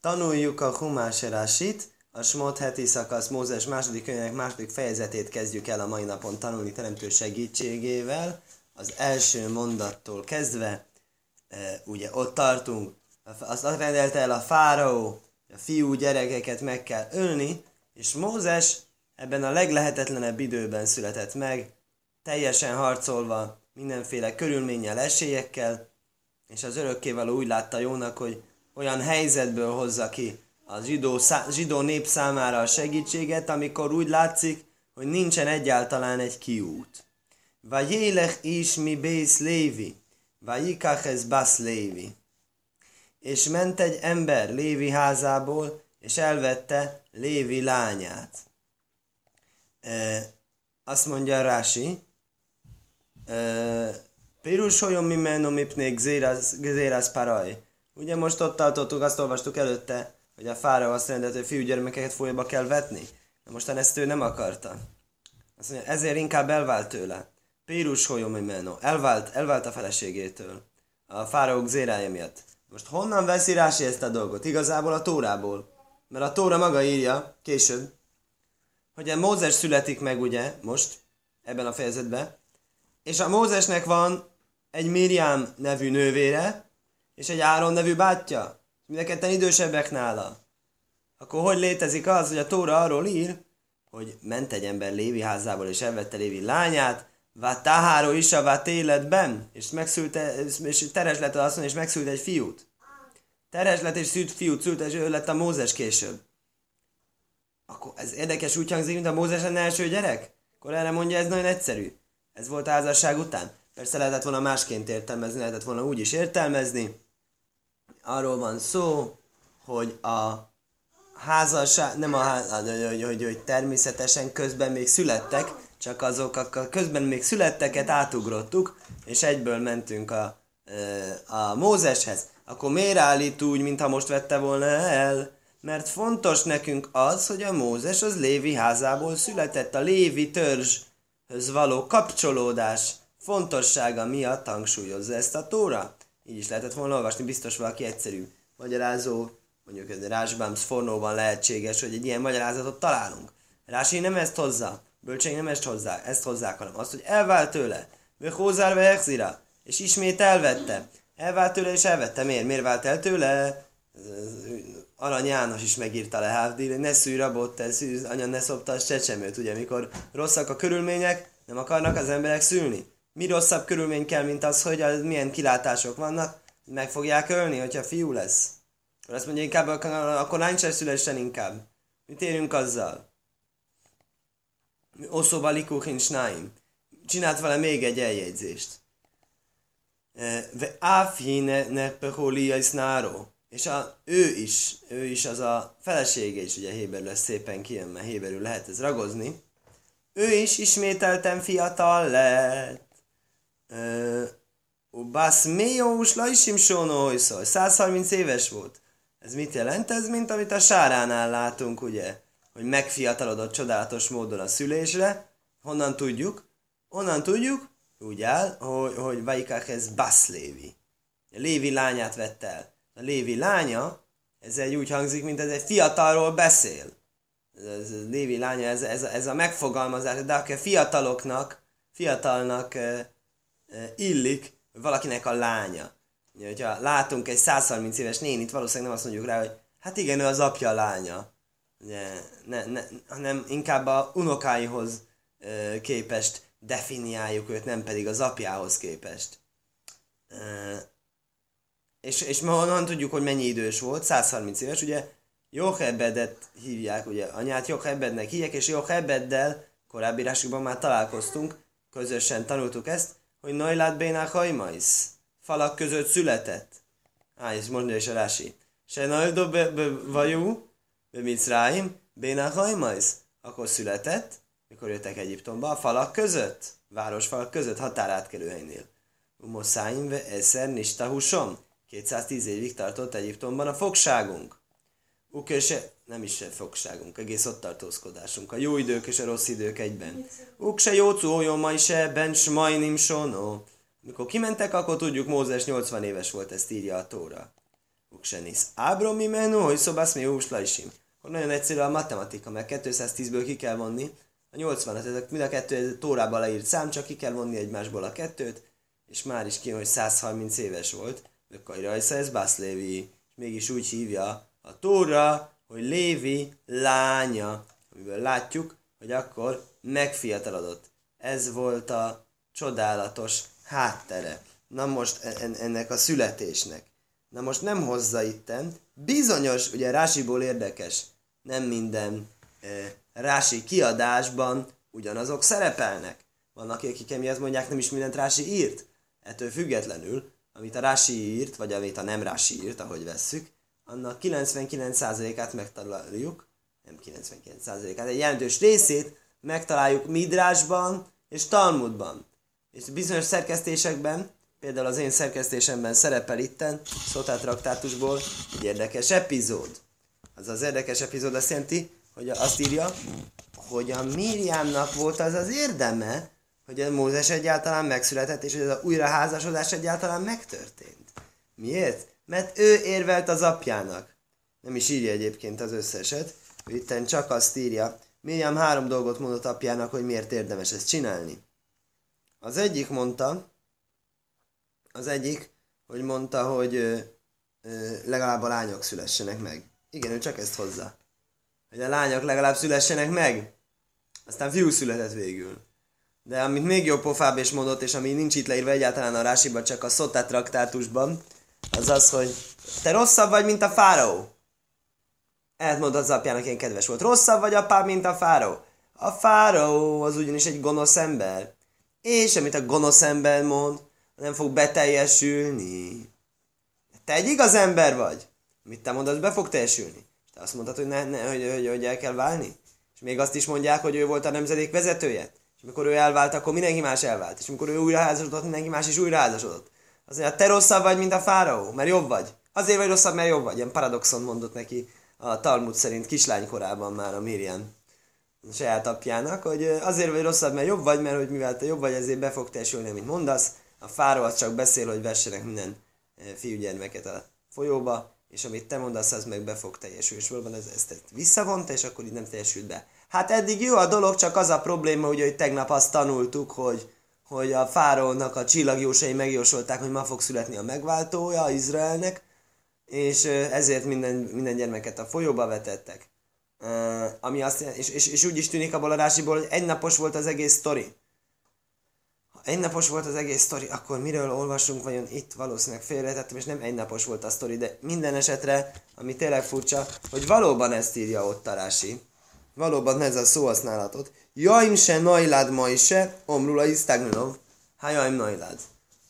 Tanuljuk a Humáserásit, a Smot heti szakasz Mózes második könyvének második fejezetét kezdjük el a mai napon tanulni teremtő segítségével. Az első mondattól kezdve, e, ugye ott tartunk, azt rendelte el a fáraó, a fiú gyerekeket meg kell ölni, és Mózes ebben a leglehetetlenebb időben született meg, teljesen harcolva, mindenféle körülménnyel, esélyekkel, és az örökkévaló úgy látta jónak, hogy olyan helyzetből hozza ki a zsidó, szá, zsidó nép számára a segítséget, amikor úgy látszik, hogy nincsen egyáltalán egy kiút. Vajélech is mi bész lévi, vajikach ez basz lévi. És ment egy ember Lévi házából, és elvette Lévi lányát. E, azt mondja Rási, e, Pirus mi menom ipnék zérász paraj. Ugye most ott tartottuk, azt olvastuk előtte, hogy a fára azt rendelt, hogy fiúgyermekeket folyóba kell vetni. De mostan ezt ő nem akarta. Azt mondja, ezért inkább elvált tőle. Pírus holyomimeno. Elvált, elvált a feleségétől. A fáraók zérája miatt. Most honnan veszi Rási ezt a dolgot? Igazából a Tórából. Mert a Tóra maga írja, később, hogy a Mózes születik meg ugye, most, ebben a fejezetben, és a Mózesnek van egy Miriam nevű nővére, és egy Áron nevű bátyja. Mind a ketten idősebbek nála. Akkor hogy létezik az, hogy a Tóra arról ír, hogy ment egy ember Lévi házából, és elvette Lévi lányát, vá taháró is a vát életben, és, megszülte, és teres lett az és megszült egy fiút. Teres lett és szült fiút szült, és ő lett a Mózes később. Akkor ez érdekes úgy hangzik, mint a Mózes lenne első gyerek? Akkor erre mondja, ez nagyon egyszerű. Ez volt a házasság után. Persze lehetett volna másként értelmezni, lehetett volna úgy is értelmezni. Arról van szó, hogy a házasság, nem a házasság, hogy, hogy, hogy természetesen közben még születtek, csak azok a közben még születteket átugrottuk, és egyből mentünk a, a Mózeshez. Akkor miért állít úgy, mintha most vette volna el? Mert fontos nekünk az, hogy a Mózes az Lévi házából született, a Lévi törzshöz való kapcsolódás fontossága miatt hangsúlyozza ezt a tóra. Így is lehetett volna olvasni, biztos valaki egyszerű magyarázó, mondjuk ez a Rásbámsz fornóban lehetséges, hogy egy ilyen magyarázatot találunk. Rási nem ezt hozza, bölcsény nem ezt hozzá, ezt hozzák, hanem azt, hogy elvált tőle, Vöhózár és ismét elvette. Elvált tőle és elvette. Miért? Miért vált el tőle? Arany János is megírta le Hávdi, ne szűj rabot, te szűz, anya ne szopta a csecsemőt, ugye, mikor rosszak a körülmények, nem akarnak az emberek szülni mi rosszabb körülmény kell, mint az, hogy az milyen kilátások vannak, meg fogják ölni, hogyha fiú lesz. Akkor azt mondja, inkább akkor lány se szülessen inkább. Mit érünk azzal? Oszóba likuchin snáim. Csinált vele még egy eljegyzést. Ve áfjine ne náró. És a, ő is, ő is az a felesége is, ugye Héberül lesz szépen kijön, mert Héberül lehet ez ragozni. Ő is ismételten fiatal lett. Basz Méjós Lajsim Sónójszor, 130 éves volt. Ez mit jelent? Ez mint amit a Sáránál látunk, ugye? Hogy megfiatalodott csodálatos módon a szülésre. Honnan tudjuk? Honnan tudjuk? Úgy áll, hogy, hogy Vaikák ez Basz Lévi. A Lévi lányát vette el. A Lévi lánya, ez egy úgy hangzik, mint ez egy fiatalról beszél. Ez, ez Lévi lánya, ez, ez, ez a megfogalmazás, de akár fiataloknak, fiatalnak illik valakinek a lánya. Hogyha látunk egy 130 éves nénit, valószínűleg nem azt mondjuk rá, hogy hát igen, ő az apja lánya. Ugye, ne, ne, hanem inkább a unokáihoz képest definiáljuk őt, nem pedig az apjához képest. És, és ma honnan tudjuk, hogy mennyi idős volt? 130 éves, ugye Jochebedet hívják, ugye anyát Jochebednek hívják, és Jochebeddel korábbi rásikban már találkoztunk, közösen tanultuk ezt, hogy Najlát Bénák Hajmaisz falak között született. Á, és mondja is a Rási. Se Najdó vajú, be Micráim, Bénák Hajmaisz. Akkor született, mikor jöttek Egyiptomba, a falak között, városfalak között, határátkelőhelynél. Umoszáim ve eszer nistahusom. 210 évig tartott Egyiptomban a fogságunk. Ukése, nem is fogságunk, egész ott tartózkodásunk. A jó idők és a rossz idők egyben. Uk se jó ma se ben smajnim sono. Mikor kimentek, akkor tudjuk, Mózes 80 éves volt, ezt írja a Tóra. Uksenisz. Ábromi menú, hogy szobász mi úslaisim. Akkor nagyon egyszerű a matematika, mert 210-ből ki kell vonni a 80-at. Ezek mind a kettő tórába leírt szám, csak ki kell vonni egymásból a kettőt, és már is ki, hogy 130 éves volt. Akkor rajta ez Baszlévi, és mégis úgy hívja a tóra, hogy Lévi lánya, amiből látjuk, hogy akkor megfiatalodott. Ez volt a csodálatos háttere. Na most ennek a születésnek. Na most nem hozza itten. Bizonyos, ugye Rásiból érdekes, nem minden e, Rási kiadásban ugyanazok szerepelnek. Vannak, akik emiatt mondják, nem is mindent Rási írt. Ettől függetlenül, amit a Rási írt, vagy amit a nem Rási írt, ahogy vesszük, annak 99%-át megtaláljuk, nem 99%-át, egy jelentős részét megtaláljuk Midrásban és Talmudban. És bizonyos szerkesztésekben, például az én szerkesztésemben szerepel itten, Szotát traktátusból egy érdekes epizód. Az az érdekes epizód azt jelenti, hogy azt írja, hogy a Miriamnak volt az az érdeme, hogy a Mózes egyáltalán megszületett, és hogy ez a újraházasodás egyáltalán megtörtént. Miért? Mert ő érvelt az apjának. Nem is írja egyébként az összeset. Itten csak azt írja, Miriam három dolgot mondott apjának, hogy miért érdemes ezt csinálni. Az egyik mondta, az egyik, hogy mondta, hogy ö, ö, legalább a lányok szülessenek meg. Igen, ő csak ezt hozza. Hogy a lányok legalább szülessenek meg. Aztán fiú született végül. De amit még jobb pofább és mondott, és ami nincs itt leírva egyáltalán a rásiba, csak a szotát traktátusban, az az, hogy te rosszabb vagy, mint a fáraó. Elmondta az apjának, én kedves volt. Rosszabb vagy apám, mint a fáraó. A fáraó az ugyanis egy gonosz ember. És amit a gonosz ember mond, nem fog beteljesülni. Te egy igaz ember vagy. Mit te mondasz, be fog teljesülni. És te azt mondtad, hogy, ne, ne, hogy, hogy, hogy el kell válni. És még azt is mondják, hogy ő volt a nemzedék vezetője. És amikor ő elvált, akkor mindenki más elvált. És amikor ő újra házasodott, mindenki más is újra házasodott. Az mondja, te rosszabb vagy, mint a fáraó, mert jobb vagy. Azért vagy rosszabb, mert jobb vagy. Ilyen paradoxon mondott neki a Talmud szerint kislánykorában már a Miriam a saját apjának, hogy azért vagy rosszabb, mert jobb vagy, mert hogy mivel te jobb vagy, ezért be fog teljesülni, amit mondasz. A fáró az csak beszél, hogy vessenek minden fiúgyermeket a folyóba, és amit te mondasz, az meg be fog teljesülni. És valóban ez, ezt visszavonta, és akkor így nem teljesült be. Hát eddig jó a dolog, csak az a probléma, ugye, hogy tegnap azt tanultuk, hogy, hogy a fárónak a csillagjósai megjósolták, hogy ma fog születni a megváltója Izraelnek, és ezért minden, minden gyermeket a folyóba vetettek. Uh, ami azt, és, és, és úgy is tűnik a rásiból, hogy egynapos volt az egész sztori. Ha egynapos volt az egész sztori, akkor miről olvasunk, vajon itt valószínűleg félretettem, és nem egynapos volt a sztori, de minden esetre, ami tényleg furcsa, hogy valóban ezt írja ott a rási. Valóban ez a szóhasználatot. Jaim se najlád ma is se, omrula isztágnanov, jaim najlád.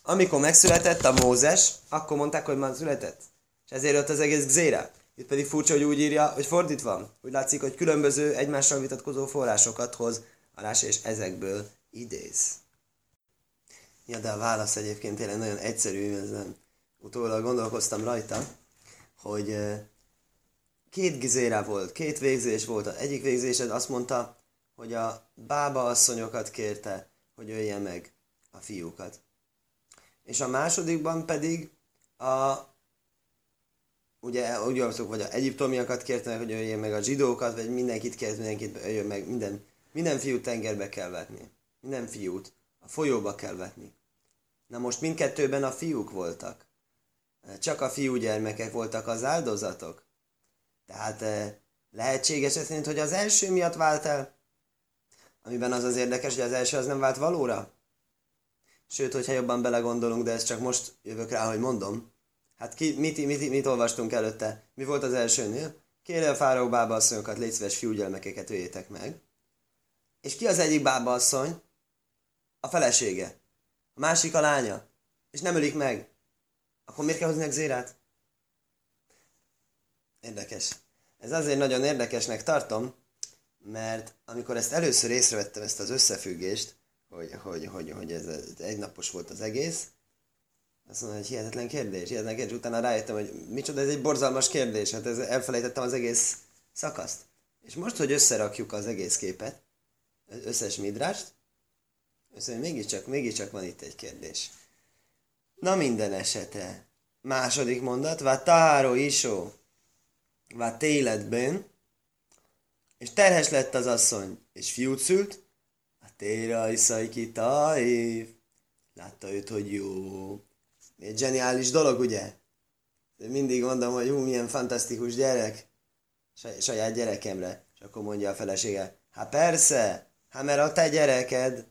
Amikor megszületett a Mózes, akkor mondták, hogy már született. És ezért jött az egész gzéra. Itt pedig furcsa, hogy úgy írja, hogy fordítva. Úgy látszik, hogy különböző egymással vitatkozó forrásokat hoz Rás és ezekből idéz. Ja, de a válasz egyébként tényleg nagyon egyszerű, ezen utólag gondolkoztam rajta, hogy két gizéra volt, két végzés volt. Az egyik végzésed azt mondta, hogy a bába asszonyokat kérte, hogy ölje meg a fiúkat. És a másodikban pedig a ugye úgy olvasok, vagy a egyiptomiakat kértek, hogy öljön meg a zsidókat, vagy mindenkit kért, mindenkit öljön meg, minden, minden fiút tengerbe kell vetni. Minden fiút a folyóba kell vetni. Na most mindkettőben a fiúk voltak. Csak a fiúgyermekek voltak az áldozatok. Tehát eh, lehetséges ez szerint, hogy az első miatt vált el, amiben az az érdekes, hogy az első az nem vált valóra. Sőt, hogyha jobban belegondolunk, de ezt csak most jövök rá, hogy mondom, Hát ki, mit, mit, mit, olvastunk előtte? Mi volt az elsőnél? Kérje a fáraó bába asszonyokat, légy szíves fiúgyelmekeket öljétek meg. És ki az egyik bába asszony? A felesége. A másik a lánya. És nem ölik meg. Akkor miért kell hozni zérát? Érdekes. Ez azért nagyon érdekesnek tartom, mert amikor ezt először észrevettem, ezt az összefüggést, hogy, hogy, hogy, hogy ez egynapos volt az egész, azt mondom, hogy hihetetlen kérdés, hihetetlen kérdés. Utána rájöttem, hogy micsoda, ez egy borzalmas kérdés. Hát ez, elfelejtettem az egész szakaszt. És most, hogy összerakjuk az egész képet, összes midrást, össze, mégiscsak, mégiscsak van itt egy kérdés. Na minden esetre, második mondat, vá taháró isó, vá téletben, és terhes lett az asszony, és fiút szült, a téra iszai taív. Látta őt, hogy jó. Egy zseniális dolog, ugye? De mindig mondom, hogy hú, milyen fantasztikus gyerek. Saját gyerekemre. És akkor mondja a felesége, hát persze, hát mert a te gyereked.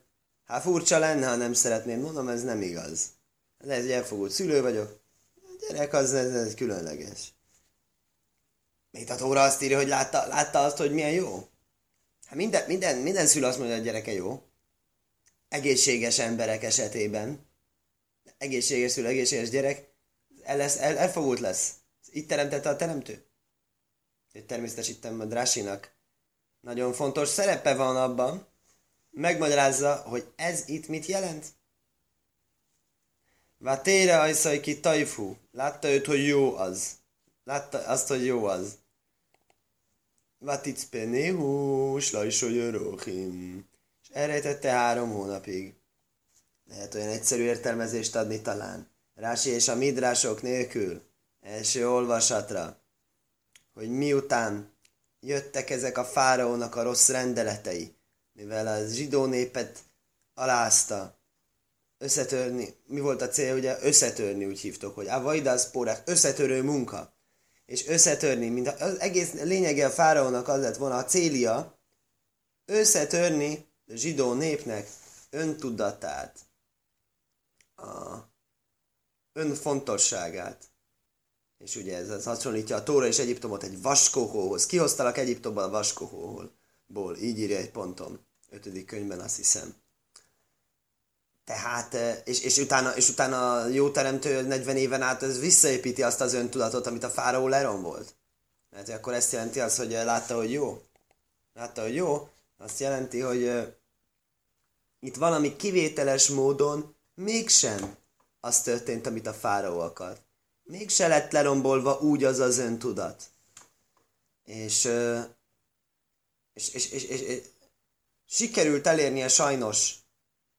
Hát furcsa lenne, ha nem szeretném. Mondom, ez nem igaz. Ez egy elfogult szülő vagyok. A gyerek az ez, ez különleges. Még a Tóra azt írja, hogy látta, látta azt, hogy milyen jó. Hát minden, minden, minden szülő azt mondja, hogy a gyereke jó. Egészséges emberek esetében. Egészséges szülő, egészséges gyerek. El lesz, el, elfogult lesz. Itt teremtette a teremtő. Természetesen a Drásinak nagyon fontos szerepe van abban, megmagyarázza, hogy ez itt mit jelent. Vátére ajszai ki tajfú. Látta őt, hogy jó az. Látta azt, hogy jó az. Vaticpenéhu, slajsó jöróhim. És elrejtette három hónapig. Lehet olyan egyszerű értelmezést adni talán. Rási és a midrások nélkül. Első olvasatra. Hogy miután jöttek ezek a fáraónak a rossz rendeletei, mivel a zsidó népet alázta, összetörni, mi volt a cél, ugye összetörni úgy hívtok, hogy a vajdász pórák, összetörő munka és összetörni, mint az egész lényege a fáraónak az lett volna a célja, összetörni a zsidó népnek öntudatát, a önfontosságát. És ugye ez, ez hasonlítja a Tóra és Egyiptomot egy vaskohóhoz. Kihoztalak Egyiptomban a vaskohóból. Így írja egy ponton. Ötödik könyvben azt hiszem. Tehát, eh, és, és, utána, és utána a jó teremtő 40 éven át ez visszaépíti azt az öntudatot, amit a fáraó lerombolt. Mert akkor ezt jelenti az, hogy látta, hogy jó. Látta, hogy jó. Azt jelenti, hogy itt valami kivételes módon mégsem az történt, amit a fáraó akart. Mégse lett lerombolva úgy az az öntudat. És, uh, és, és, és, és, és sikerült elérnie sajnos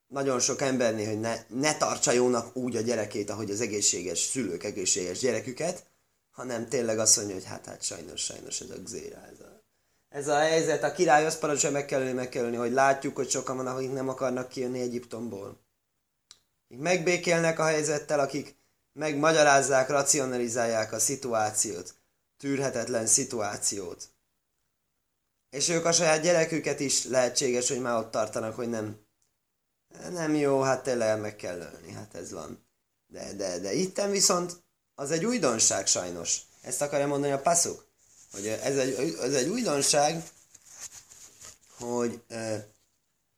nagyon sok embernél, hogy ne, ne tartsa jónak úgy a gyerekét, ahogy az egészséges szülők egészséges gyereküket, hanem tényleg azt mondja, hogy hát, hát sajnos, sajnos ez a gzéra, ez a, ez a helyzet. A király azt parancsolja, meg kell ölni, meg kell ölni, hogy látjuk, hogy sokan van, akik nem akarnak kijönni Egyiptomból. Akik megbékélnek a helyzettel, akik megmagyarázzák, racionalizálják a szituációt, tűrhetetlen szituációt. És ők a saját gyereküket is lehetséges, hogy már ott tartanak, hogy nem nem jó, hát tényleg meg kell ölni, hát ez van. De, de, de itten viszont az egy újdonság sajnos. Ezt akarja mondani a passzuk. Hogy ez egy, ez egy újdonság, hogy e,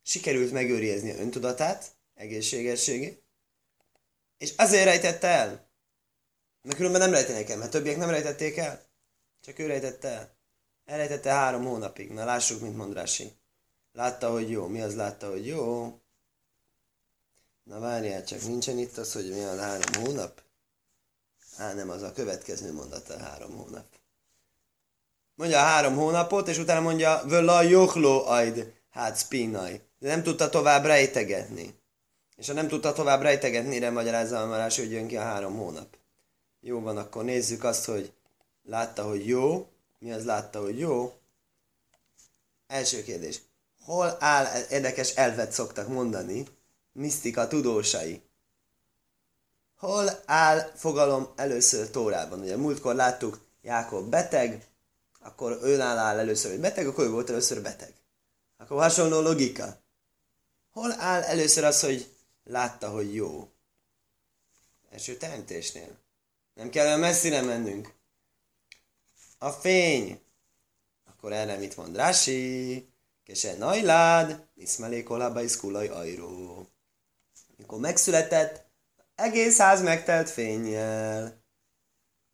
sikerült megőrizni öntudatát, egészségességét, és azért rejtette el. Mert különben nem rejtenék el, mert többiek nem rejtették el. Csak ő rejtette el. Elrejtette három hónapig. Na lássuk, mint mond Rási. Látta, hogy jó. Mi az látta, hogy jó? Na várjál csak, nincsen itt az, hogy mi a három hónap? Á, nem, az a következő mondata három hónap. Mondja a három hónapot, és utána mondja, völa jochló ajd, hát spinaj. De nem tudta tovább rejtegetni. És ha nem tudta tovább rejtegetni, re magyarázza a marás, hogy jön ki a három hónap. Jó van, akkor nézzük azt, hogy látta, hogy jó. Mi az látta, hogy jó? Első kérdés. Hol áll, érdekes elvet szoktak mondani, misztika tudósai. Hol áll fogalom először Tórában? Ugye múltkor láttuk, Jákob beteg, akkor ő áll először, hogy beteg, akkor ő volt először beteg. Akkor hasonló logika. Hol áll először az, hogy látta, hogy jó? Első teremtésnél. Nem kell olyan messzire mennünk. A fény. Akkor erre mit mond Rási? Kese najlád, iszmelék olába iszkulaj ajró. Mikor megszületett, egész ház megtelt fényjel.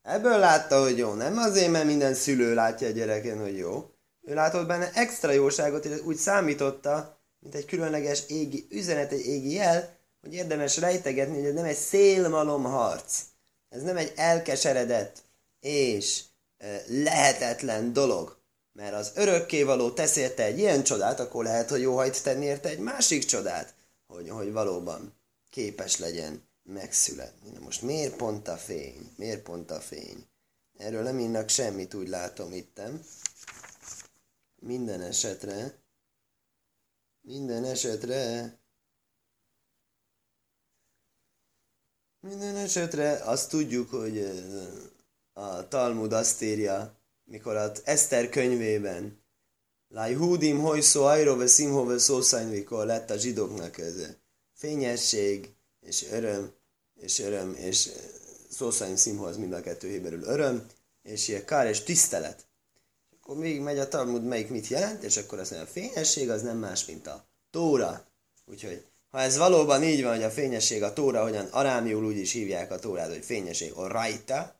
Ebből látta, hogy jó. Nem azért, mert minden szülő látja a gyereken, hogy jó. Ő látott benne extra jóságot, és úgy számította, mint egy különleges égi üzenet, egy égi jel, hogy érdemes rejtegetni, hogy ez nem egy szélmalom harc. Ez nem egy elkeseredett és lehetetlen dolog. Mert az örökkévaló tesz érte egy ilyen csodát, akkor lehet, hogy jó hajt tenni érte egy másik csodát, hogy, hogy valóban képes legyen megszületni. Na most miért pont a fény? Miért pont a fény? Erről nem írnak semmit, úgy látom ittem. Minden esetre, minden esetre, minden esetre azt tudjuk, hogy a Talmud azt írja, mikor az Eszter könyvében Láj húdim hojszó ajró ve szimhó ve szószány, mikor lett a zsidóknak ez fényesség és öröm, és öröm, és szószány szimhó az mind a kettő héberül öröm, és ilyen kár és tisztelet. Akkor még megy a Talmud, melyik mit jelent, és akkor azt mondja, a fényesség az nem más, mint a Tóra. Úgyhogy ha ez valóban így van, hogy a fényesség a Tóra, hogyan arámiul úgy is hívják a Tórát, hogy fényesség a rajta,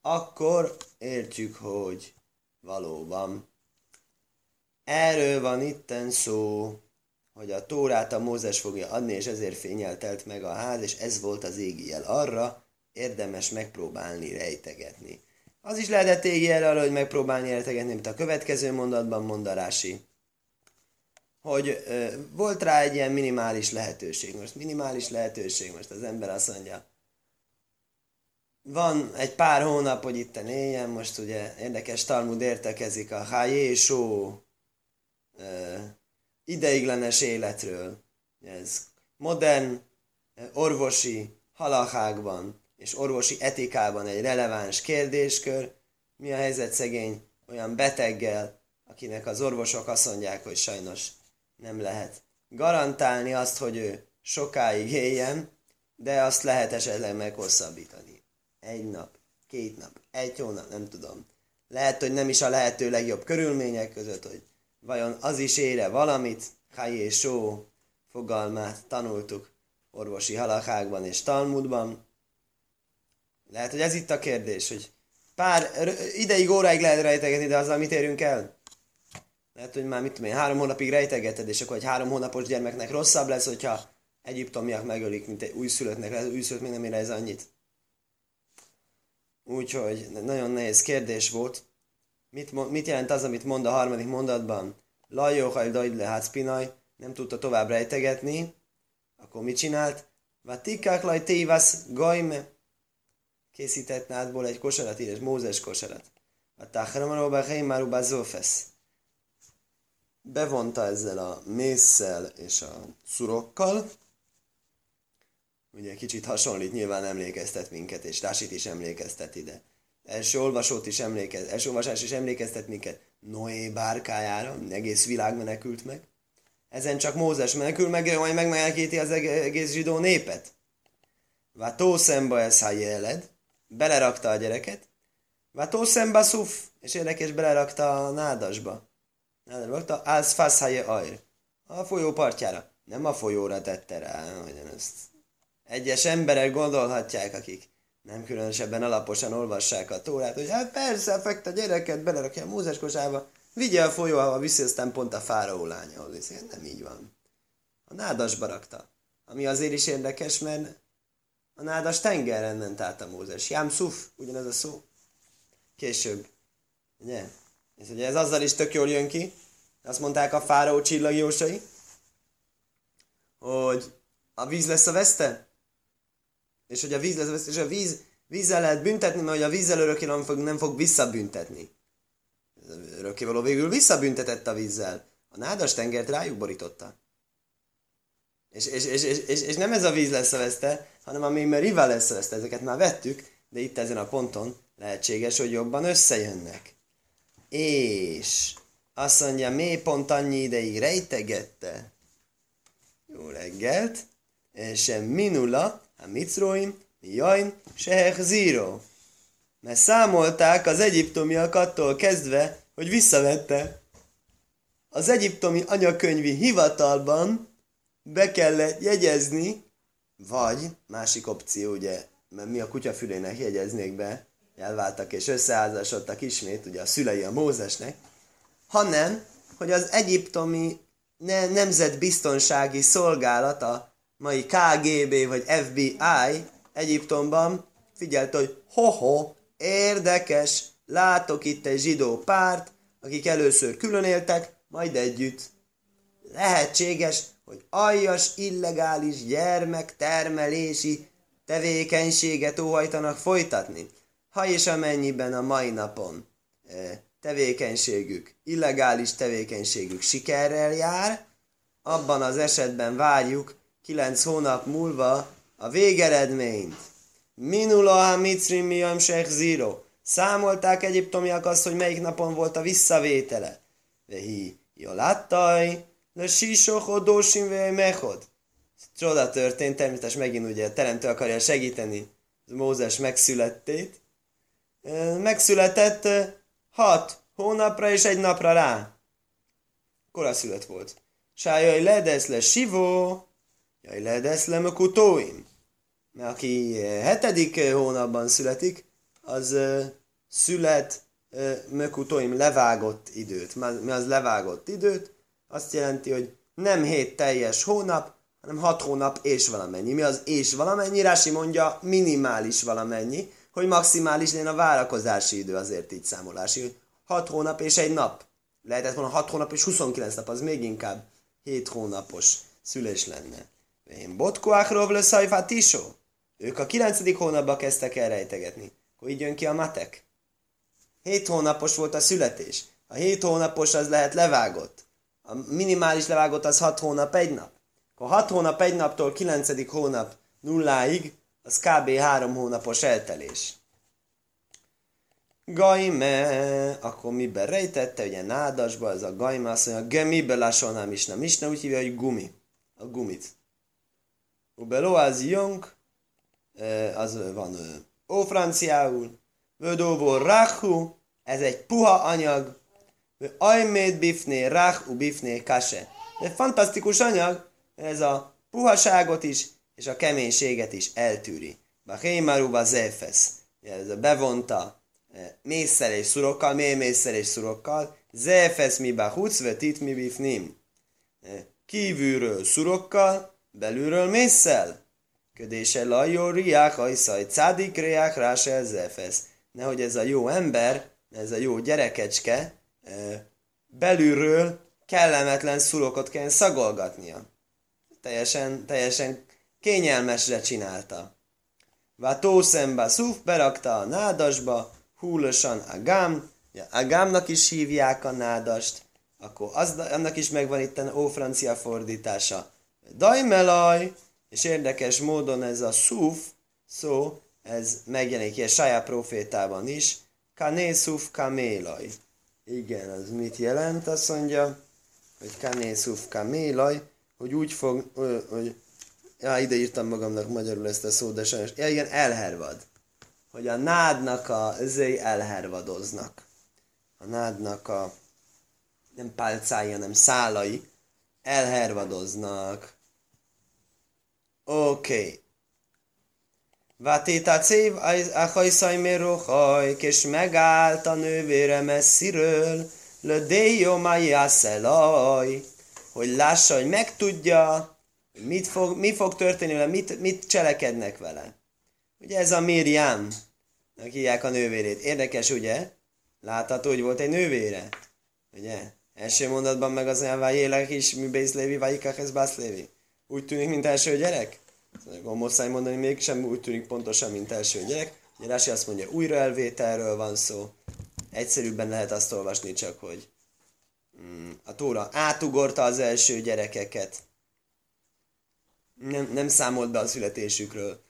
akkor értjük, hogy valóban erről van itten szó, hogy a Tórát a Mózes fogja adni, és ezért fényeltelt meg a ház, és ez volt az égi jel. Arra érdemes megpróbálni rejtegetni. Az is lehetett égi jel arra, hogy megpróbálni rejtegetni, mint a következő mondatban mond hogy ö, volt rá egy ilyen minimális lehetőség. Most minimális lehetőség, most az ember azt mondja, van egy pár hónap, hogy itt éljen, most ugye érdekes Talmud értekezik a Hájésó ideiglenes életről. Ez modern orvosi halakákban és orvosi etikában egy releváns kérdéskör. Mi a helyzet szegény olyan beteggel, akinek az orvosok azt mondják, hogy sajnos nem lehet garantálni azt, hogy ő sokáig éljen, de azt lehet esetleg meghosszabbítani. Egy nap, két nap, egy hónap, nem tudom. Lehet, hogy nem is a lehető legjobb körülmények között, hogy vajon az is ére valamit, Hajé Só fogalmát tanultuk orvosi halakákban és Talmudban. Lehet, hogy ez itt a kérdés, hogy pár ideig, óráig lehet rejtegetni, de azzal mit érünk el? Lehet, hogy már mit tudom én, három hónapig rejtegeted, és akkor egy három hónapos gyermeknek rosszabb lesz, hogyha egyiptomiak megölik, mint egy újszülöttnek, lehet, újszülött még nem ér ez annyit. Úgyhogy nagyon nehéz kérdés volt. Mit, mit jelent az, amit mond a harmadik mondatban? Lajóhaj dajd le spinaj, nem tudta tovább rejtegetni, akkor mit csinált? Vatikák laj tévasz gajme, készített nádból egy kosarat, és Mózes kosarat. A tachramanóba heimáruba zófesz. Bevonta ezzel a mészsel és a szurokkal, ugye kicsit hasonlít, nyilván emlékeztet minket, és Tásit is emlékeztet ide első olvasót is emlékez, első olvasás is emlékeztet minket Noé bárkájára, egész világ menekült meg. Ezen csak Mózes menekül meg, majd megmenekíti az egész zsidó népet. Vátó szemba ez ha jeled, belerakta a gyereket, Vátó szemba szuf, és érdekes belerakta a nádasba. Nádasba, az fasz ajr. A folyó partjára. Nem a folyóra tette rá, hogyan ezt. Egyes emberek gondolhatják, akik nem különösebben alaposan olvassák a tórát, hogy hát persze, fekt a gyereket, belerakja a Mózes kosába, vigye a folyóba, viszi aztán pont a fáraó lányához. Hát nem így van. A nádasba rakta. Ami azért is érdekes, mert a nádas tengeren ment át a Mózes. Jám szuf, ugyanez a szó. Később. Ugye? És ugye ez azzal is tök jól jön ki, azt mondták a fáraó csillagjósai, hogy a víz lesz a veszte, és hogy a víz lesz, és a víz, vízzel lehet büntetni, mert hogy a vízzel örökké nem fog, nem fog visszabüntetni. Örökkévaló végül visszabüntetett a vízzel. A nádas tengert rájuk borította. És, és, és, és, és, és nem ez a víz lesz a veszte, hanem ami Riva lesz a veszte. Ezeket már vettük, de itt ezen a ponton lehetséges, hogy jobban összejönnek. És azt mondja, mély pont annyi ideig rejtegette. Jó reggelt. És minula, a Mitzroim, Jain, Sehech Zero. Mert számolták az egyiptomiak attól kezdve, hogy visszavette. Az egyiptomi anyakönyvi hivatalban be kellett jegyezni, vagy, másik opció ugye, mert mi a kutyafülének jegyeznék be, elváltak és összeházasodtak ismét, ugye a szülei a Mózesnek, hanem, hogy az egyiptomi ne, nemzetbiztonsági szolgálat, a mai KGB vagy FBI Egyiptomban figyelt, hogy ho-ho, érdekes, látok itt egy zsidó párt, akik először külön éltek, majd együtt. Lehetséges, hogy aljas, illegális gyermek termelési tevékenységet óhajtanak folytatni, ha és amennyiben a mai napon tevékenységük, illegális tevékenységük sikerrel jár, abban az esetben várjuk kilenc hónap múlva a végeredményt. Minula a mitri miam zero. Számolták egyiptomiak azt, hogy melyik napon volt a visszavétele. Vehi, jó láttaj, le sisochodósim mechod. Csoda történt, természetesen megint ugye a teremtő akarja segíteni Mózes megszülettét. Megszületett hat hónapra és egy napra rá. Koraszület volt. Sájaj ledesz le sivó, jaj ledesz le mökutóim. Mert aki hetedik hónapban születik, az szület mökutóim levágott időt. Mi az levágott időt? Azt jelenti, hogy nem hét teljes hónap, hanem hat hónap és valamennyi. Mi az és valamennyi? Rási mondja minimális valamennyi, hogy maximális legyen a várakozási idő, azért így számolási, hogy 6 hónap és egy nap. Lehetett volna 6 hónap és 29 nap, az még inkább 7 hónapos szülés lenne. Én botkoákról lesz a tisó. Ők a 9. hónapban kezdtek el rejtegetni. Akkor így jön ki a matek. 7 hónapos volt a születés. A 7 hónapos az lehet levágott. A minimális levágott az 6 hónap egy nap. Akkor 6 hónap egy naptól 9. hónap nulláig az kb. három hónapos eltelés. Gajme, akkor miben rejtette, ugye nádasba, ez a gajme, azt mondja, gemibe lassolná misna. Misna úgy hívja, hogy gumi. A gumit. Ubelo az jönk, az van ó franciául, vödóból rachu, ez egy puha anyag, ajméd bifné, u bifné kase. Ez fantasztikus anyag, ez a puhaságot is és a keménységet is eltűri. Bachémaruba zefesz. Ez a bevonta mészszer és szurokkal, mély mészszer és szurokkal. Zefesz mi bahutz, vetit mi bifnim. Kívülről szurokkal, belülről mészszel. Ködése lajó riák, ajszaj, cádik riák, ráse zefesz. Nehogy ez a jó ember, ez a jó gyerekecske, belülről kellemetlen szurokot kell szagolgatnia. Teljesen, teljesen kényelmesre csinálta. Vatószemba szuf berakta a nádasba, húlosan Agám, Agámnak is hívják a nádast, akkor az, annak is megvan itt a ófrancia fordítása. Dajmelaj, és érdekes módon ez a szuf szó, ez megjelenik ilyen saját profétában is, kanészuf kamélaj. Igen, az mit jelent? Azt mondja, hogy kanészuf kamélaj, hogy úgy fog, hogy Ja, ide írtam magamnak magyarul ezt a szót, de sajnos. Ja, igen, elhervad. Hogy a nádnak a zöi elhervadoznak. A nádnak a nem pálcái, hanem szálai elhervadoznak. Oké. Vatéta cév a mérohaj, és megállt a nővére messziről, le déjó hogy lássa, hogy megtudja, Mit fog, mi fog történni vele, mit, mit cselekednek vele. Ugye ez a Miriam, hívják a nővérét. Érdekes, ugye? Látható, hogy volt egy nővére. Ugye? Első mondatban meg az olyan vájélek is, mi Bészlévi, Vajikach, ez Bászlévi. Úgy tűnik, mint első gyerek? Akkor muszáj mondani, mégsem úgy tűnik pontosan, mint első gyerek. Ugye Rási azt mondja, újraelvételről van szó. Egyszerűbben lehet azt olvasni csak, hogy mm, a Tóra átugorta az első gyerekeket nem, nem számolt be a születésükről.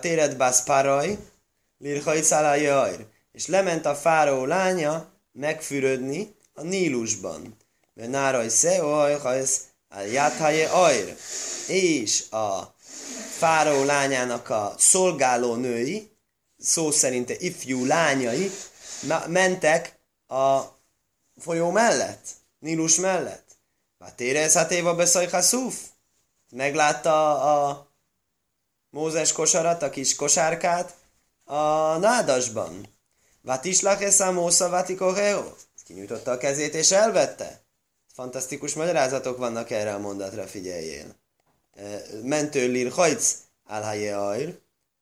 téred bász paraj, lirhai jajr, és lement a fáraó lánya megfürödni a Nílusban. Náraj szeoj, hajsz, a játhaje ajr. És a fáraó lányának a szolgáló női, szó szerint ifjú lányai, mentek a folyó mellett, Nílus mellett. Vátérez hát éva beszajha szúf meglátta a Mózes kosarat, a kis kosárkát a nádasban. Vatislach eszá mósza vatikoheo. Kinyújtotta a kezét és elvette. Fantasztikus magyarázatok vannak erre a mondatra, figyeljél. Mentő lir hajc álhaje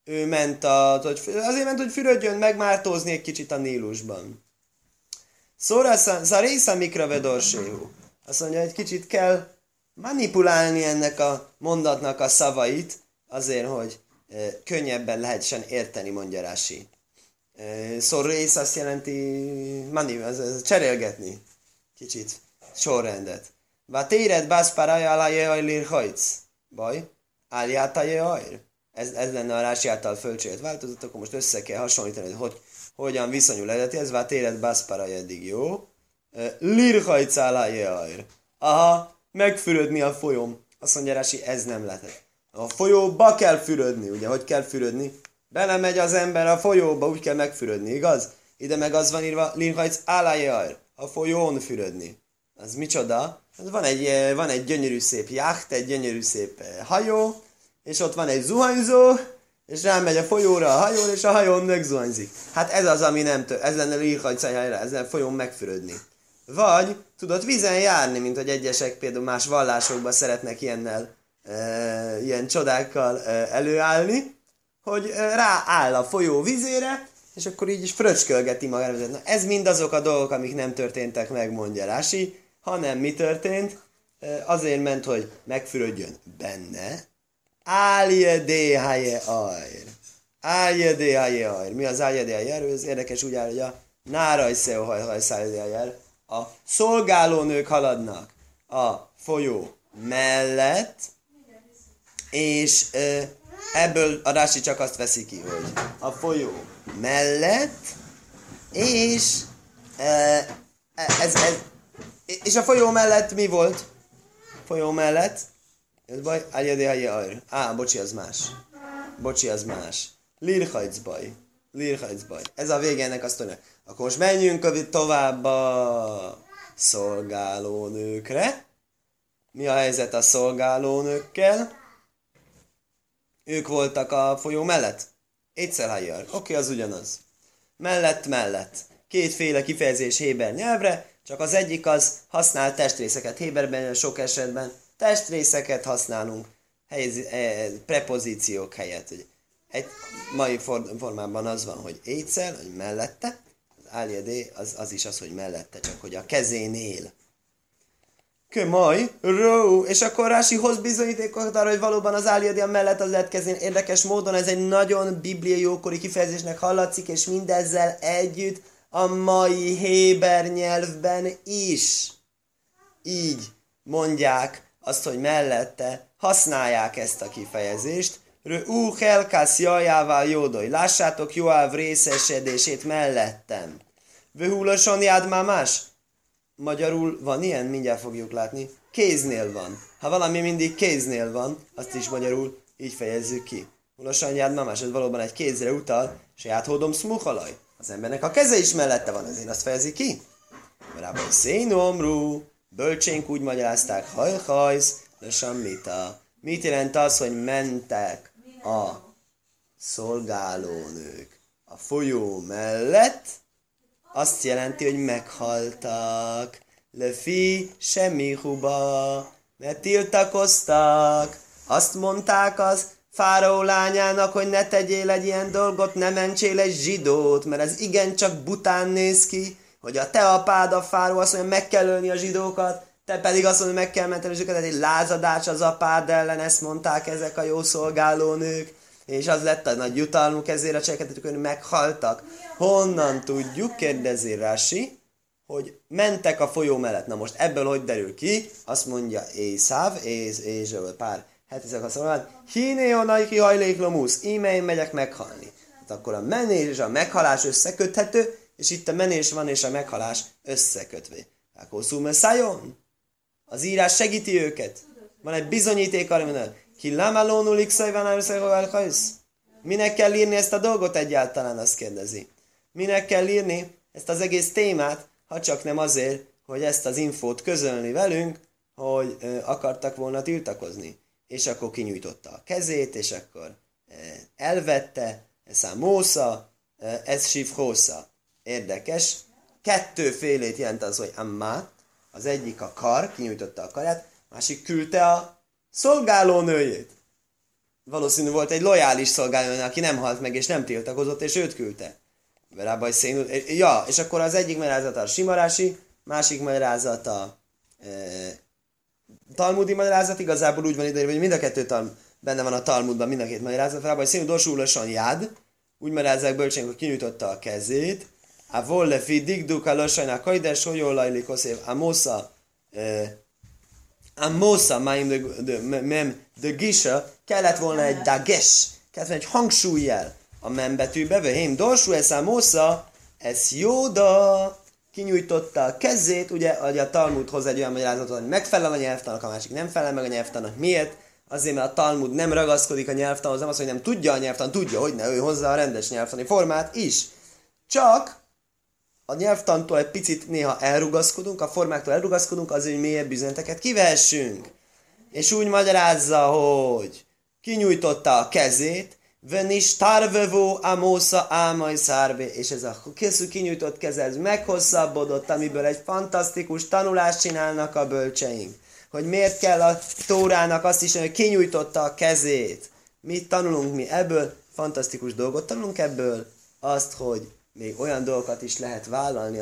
Ő ment a, hogy, azért ment, hogy fürödjön megmártózni egy kicsit a Nílusban. Szóra szarésza mikra vedorséhu. Azt mondja, egy kicsit kell manipulálni ennek a mondatnak a szavait, azért, hogy könnyebben lehessen érteni, mondja Rási. Szorrész azt jelenti, mani, az, az cserélgetni kicsit sorrendet. téred bászpárája alá jehajlir hajc. Baj, állját a jehajr. Ez, ez lenne a Rási által fölcsélt változat, akkor most össze kell hasonlítani, hogy, hogy hogyan viszonyul eredeti, ez téred bászpárája eddig jó. Lirhajc alá jehajr. Aha, megfürödni a folyom. Azt mondja Rási, ez nem lehet. A folyóba kell fürödni, ugye, hogy kell fürödni? Belemegy az ember a folyóba, úgy kell megfürödni, igaz? Ide meg az van írva, linhajc állájajr, a folyón fürödni. Az micsoda? Hát van egy, eh, van egy gyönyörű szép jacht, egy gyönyörű szép eh, hajó, és ott van egy zuhanyzó, és rámegy a folyóra a hajó, és a hajón megzuhanyzik. Hát ez az, ami nem tő, ez lenne lirhajcájára, ezzel folyón megfürödni. Vagy tudod vízen járni, mint hogy egyesek például más vallásokban szeretnek ilyennel, e, ilyen csodákkal e, előállni, hogy rááll a folyó vizére, és akkor így is fröcskölgeti magára. Na, ez mind azok a dolgok, amik nem történtek meg, mondja Rási, hanem mi történt? Azért ment, hogy megfürödjön benne. Álje déhaje ajr. Álje déhaje ajr. Mi az álje déhaje ajr? Ez érdekes úgy áll, hogy a náraj haj A szolgálónők haladnak a folyó mellett, és Ebből a Rási csak azt veszi ki, hogy a folyó mellett, és e, ez, ez, és a folyó mellett mi volt? Folyó mellett? Ez baj? Ágyadé, ajr. Á, bocsi, az más. Bocsi, az más. Lirhajc baj. Lirhajc baj. Ez a vége ennek a sztorinak. Akkor most menjünk tovább a szolgálónőkre. Mi a helyzet a szolgálónőkkel? Ők voltak a folyó mellett? Étszelhajar. Oké, okay, az ugyanaz. Mellett, mellett. Kétféle kifejezés Héber nyelvre, csak az egyik az használ testrészeket. Héberben sok esetben testrészeket használunk helyez, e, prepozíciók helyett. Egy mai formában az van, hogy étszel, hogy mellette, az áljadé az, az is az, hogy mellette, csak hogy a kezénél. Kömaj, ró, és akkor Rási hoz bizonyítékokat arra, hogy valóban az Áliadia mellett az lehet kezdeni. Érdekes módon ez egy nagyon bibliai jókori kifejezésnek hallatszik, és mindezzel együtt a mai Héber nyelvben is. Így mondják azt, hogy mellette használják ezt a kifejezést. Ú, helkász jajával jódoj. Lássátok Joáv részesedését mellettem. Vöhúloson jád más? Magyarul van ilyen? Mindjárt fogjuk látni. Kéznél van. Ha valami mindig kéznél van, azt is magyarul így fejezzük ki. Ulasan jád mamás, ez valóban egy kézre utal, saját hódom szmuhalaj. Az embernek a keze is mellette van, ezért azt fejezi ki. Mert szénomrú, bölcsénk úgy magyarázták, hajhajsz, de semmita. Mit jelent az, hogy mentek a szolgálónők a folyó mellett, azt jelenti, hogy meghaltak. Lefi semmi huba, mert tiltakoztak. Azt mondták az fáraó lányának, hogy ne tegyél egy ilyen dolgot, ne mentsél egy zsidót, mert ez igencsak bután néz ki, hogy a te apád, a fáraó azt mondja, meg kell ölni a zsidókat, te pedig azt mondja, meg kell menteni a zsidókat, egy lázadás az apád ellen, ezt mondták ezek a jó szolgálónők és az lett a nagy jutalmuk, ezért a cselekedetek meghaltak. Honnan tudjuk, kérdezi Rási, hogy mentek a folyó mellett. Na most ebből hogy derül ki? Azt mondja Észáv, és, és pár heti szakasz van, Híné onai hajlék lomusz, íme én megyek meghalni. Hát akkor a menés és a meghalás összeköthető, és itt a menés van és a meghalás összekötve. Akkor szájon? Az írás segíti őket. Van egy bizonyíték arra, hogy ki lama lónulik Minek kell írni ezt a dolgot egyáltalán, azt kérdezi. Minek kell írni ezt az egész témát, ha csak nem azért, hogy ezt az infót közölni velünk, hogy ö, akartak volna tiltakozni. És akkor kinyújtotta a kezét, és akkor ö, elvette, ez a mósza, ö, ez sifhósza. Érdekes. Kettőfélét jelent az, hogy amma, az egyik a kar, kinyújtotta a karját, másik küldte a szolgálónőjét. Valószínű volt egy lojális szolgálónő, aki nem halt meg és nem tiltakozott, és őt küldte. Verábaj szénul. Ja, és akkor az egyik magyarázata a simarási, másik magyarázata e, talmudi magyarázat, igazából úgy van ide, hogy mind a kettő tal, benne van a Talmudban mind a két magyarázat, vagy színű dosulösan jád, úgy magyarázzák bölcsénk, hogy kinyújtotta a kezét, a volle fi digduk a kajdes, hogy jól lajlik koszév, a mosza, a mosza, máim de, mem de gisa, kellett volna egy dages, kellett volna egy hangsúlyjel a mem betűbe, vehém dorsu, ez a mosza, ez jóda, kinyújtotta a kezét, ugye, hogy a Talmud hoz egy olyan magyarázatot, hogy megfelel a nyelvtanak, a másik nem felel meg a nyelvtanak. Miért? Azért, mert a Talmud nem ragaszkodik a nyelvtanhoz, nem az, hogy nem tudja a nyelvtan, tudja, hogy ne ő hozza a rendes nyelvtani formát is. Csak a nyelvtantól egy picit néha elrugaszkodunk, a formáktól elrugaszkodunk, azért, hogy mélyebb üzeneteket kivehessünk. És úgy magyarázza, hogy kinyújtotta a kezét, Venis tarvevó amósza ámai szárvé, és ez a készül kinyújtott keze, ez meghosszabbodott, amiből egy fantasztikus tanulást csinálnak a bölcseink. Hogy miért kell a Tórának azt is, hogy kinyújtotta a kezét. Mit tanulunk mi ebből? Fantasztikus dolgot tanulunk ebből. Azt, hogy még olyan dolgokat is lehet vállalni,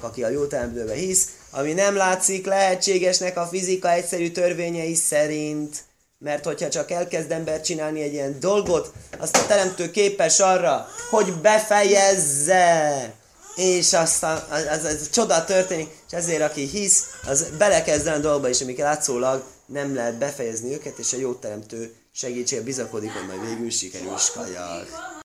aki a jó teremtőbe hisz, ami nem látszik lehetségesnek a fizika egyszerű törvényei szerint mert hogyha csak elkezd ember csinálni egy ilyen dolgot, azt a teremtő képes arra, hogy befejezze, és aztán az, az, az csoda történik, és ezért aki hisz, az belekezd olyan dolgba is, amik látszólag nem lehet befejezni őket, és a jó teremtő segítség bizakodik, hogy majd végül sikerül is